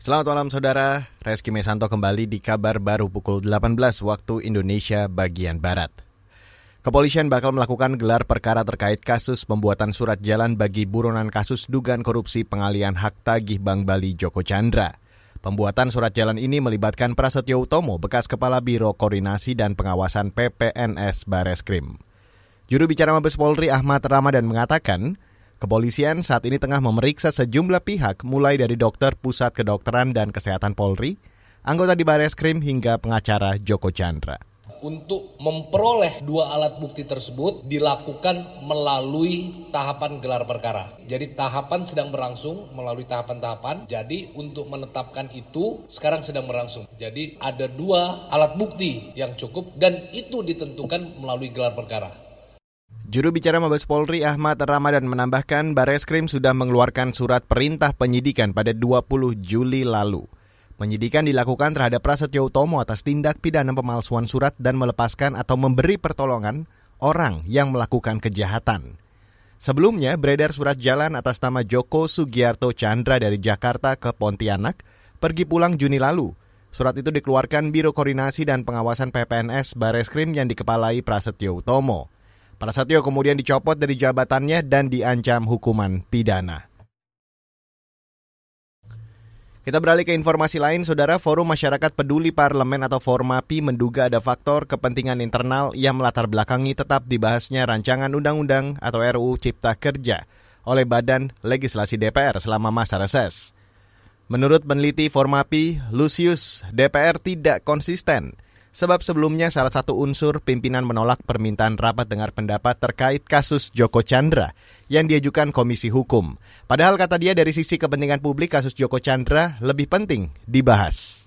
Selamat malam saudara, Reski Mesanto kembali di kabar baru pukul 18 waktu Indonesia bagian Barat. Kepolisian bakal melakukan gelar perkara terkait kasus pembuatan surat jalan bagi buronan kasus dugaan korupsi pengalian hak tagih Bank Bali Joko Chandra. Pembuatan surat jalan ini melibatkan Prasetyo Utomo, bekas Kepala Biro Koordinasi dan Pengawasan PPNS Bareskrim. Juru bicara Mabes Polri Ahmad Ramadan mengatakan, Kepolisian saat ini tengah memeriksa sejumlah pihak mulai dari dokter Pusat Kedokteran dan Kesehatan Polri, anggota di Bareskrim hingga pengacara Joko Chandra untuk memperoleh dua alat bukti tersebut dilakukan melalui tahapan gelar perkara. Jadi tahapan sedang berlangsung melalui tahapan-tahapan. Jadi untuk menetapkan itu sekarang sedang berlangsung. Jadi ada dua alat bukti yang cukup dan itu ditentukan melalui gelar perkara. Juru bicara Mabes Polri Ahmad Ramadan menambahkan Bareskrim sudah mengeluarkan surat perintah penyidikan pada 20 Juli lalu. Penyidikan dilakukan terhadap Prasetyo Utomo atas tindak pidana pemalsuan surat dan melepaskan atau memberi pertolongan orang yang melakukan kejahatan. Sebelumnya beredar surat jalan atas nama Joko Sugiarto Chandra dari Jakarta ke Pontianak pergi pulang Juni lalu. Surat itu dikeluarkan Biro Koordinasi dan Pengawasan PPNS Bareskrim yang dikepalai Prasetyo Utomo. Prasetyo kemudian dicopot dari jabatannya dan diancam hukuman pidana. Kita beralih ke informasi lain, Saudara Forum Masyarakat Peduli Parlemen atau Formapi menduga ada faktor kepentingan internal yang melatar belakangi tetap dibahasnya rancangan undang-undang atau RUU Cipta Kerja oleh Badan Legislasi DPR selama masa reses. Menurut peneliti Formapi, Lucius, DPR tidak konsisten Sebab sebelumnya salah satu unsur pimpinan menolak permintaan rapat dengar pendapat terkait kasus Joko Chandra yang diajukan Komisi Hukum. Padahal kata dia dari sisi kepentingan publik kasus Joko Chandra lebih penting dibahas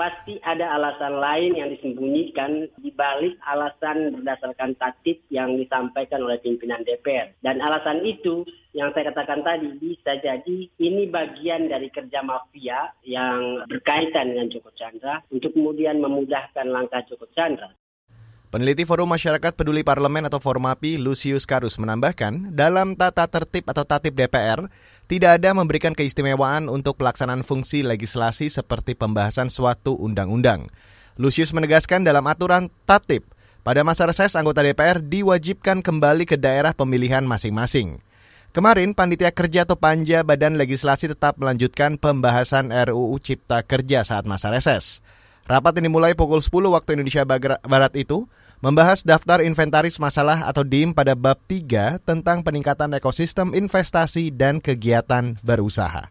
pasti ada alasan lain yang disembunyikan di balik alasan berdasarkan tatip yang disampaikan oleh pimpinan DPR. Dan alasan itu yang saya katakan tadi bisa jadi ini bagian dari kerja mafia yang berkaitan dengan Joko Chandra untuk kemudian memudahkan langkah Joko Chandra. Peneliti Forum Masyarakat Peduli Parlemen atau Formapi, Lucius Karus menambahkan, dalam tata tertib atau tatip DPR, tidak ada memberikan keistimewaan untuk pelaksanaan fungsi legislasi seperti pembahasan suatu undang-undang. Lucius menegaskan dalam aturan tatip, pada masa reses anggota DPR diwajibkan kembali ke daerah pemilihan masing-masing. Kemarin, Panitia Kerja atau Panja Badan Legislasi tetap melanjutkan pembahasan RUU Cipta Kerja saat masa reses. Rapat ini mulai pukul 10 waktu Indonesia Barat itu membahas daftar inventaris masalah atau DIM pada bab 3 tentang peningkatan ekosistem investasi dan kegiatan berusaha.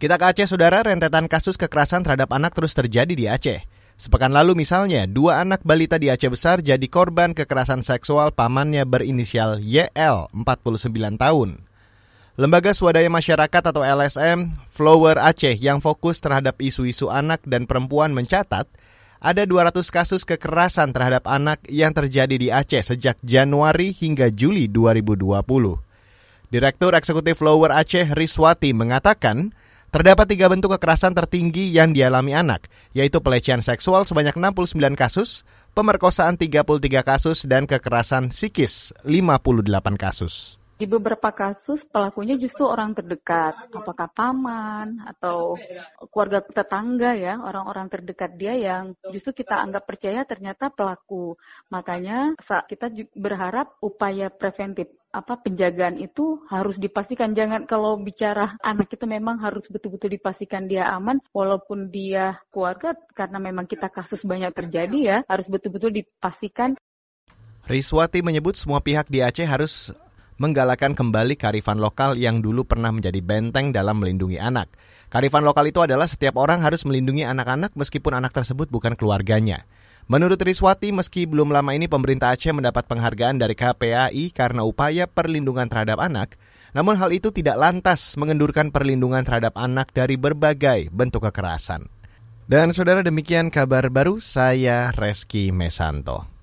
Kita ke Aceh, Saudara, rentetan kasus kekerasan terhadap anak terus terjadi di Aceh. Sepekan lalu misalnya, dua anak balita di Aceh Besar jadi korban kekerasan seksual pamannya berinisial YL, 49 tahun. Lembaga Swadaya Masyarakat atau LSM Flower Aceh yang fokus terhadap isu-isu anak dan perempuan mencatat ada 200 kasus kekerasan terhadap anak yang terjadi di Aceh sejak Januari hingga Juli 2020. Direktur Eksekutif Flower Aceh Riswati mengatakan, terdapat tiga bentuk kekerasan tertinggi yang dialami anak, yaitu pelecehan seksual sebanyak 69 kasus, pemerkosaan 33 kasus, dan kekerasan psikis 58 kasus. Di beberapa kasus pelakunya justru orang terdekat, apakah paman atau keluarga tetangga ya, orang-orang terdekat dia yang justru kita anggap percaya ternyata pelaku. Makanya saat kita berharap upaya preventif apa penjagaan itu harus dipastikan. Jangan kalau bicara anak itu memang harus betul-betul dipastikan dia aman walaupun dia keluarga karena memang kita kasus banyak terjadi ya harus betul-betul dipastikan. Riswati menyebut semua pihak di Aceh harus menggalakkan kembali karifan lokal yang dulu pernah menjadi benteng dalam melindungi anak. Karifan lokal itu adalah setiap orang harus melindungi anak-anak meskipun anak tersebut bukan keluarganya. Menurut Riswati, meski belum lama ini pemerintah Aceh mendapat penghargaan dari KPAI karena upaya perlindungan terhadap anak, namun hal itu tidak lantas mengendurkan perlindungan terhadap anak dari berbagai bentuk kekerasan. Dan saudara demikian kabar baru, saya Reski Mesanto.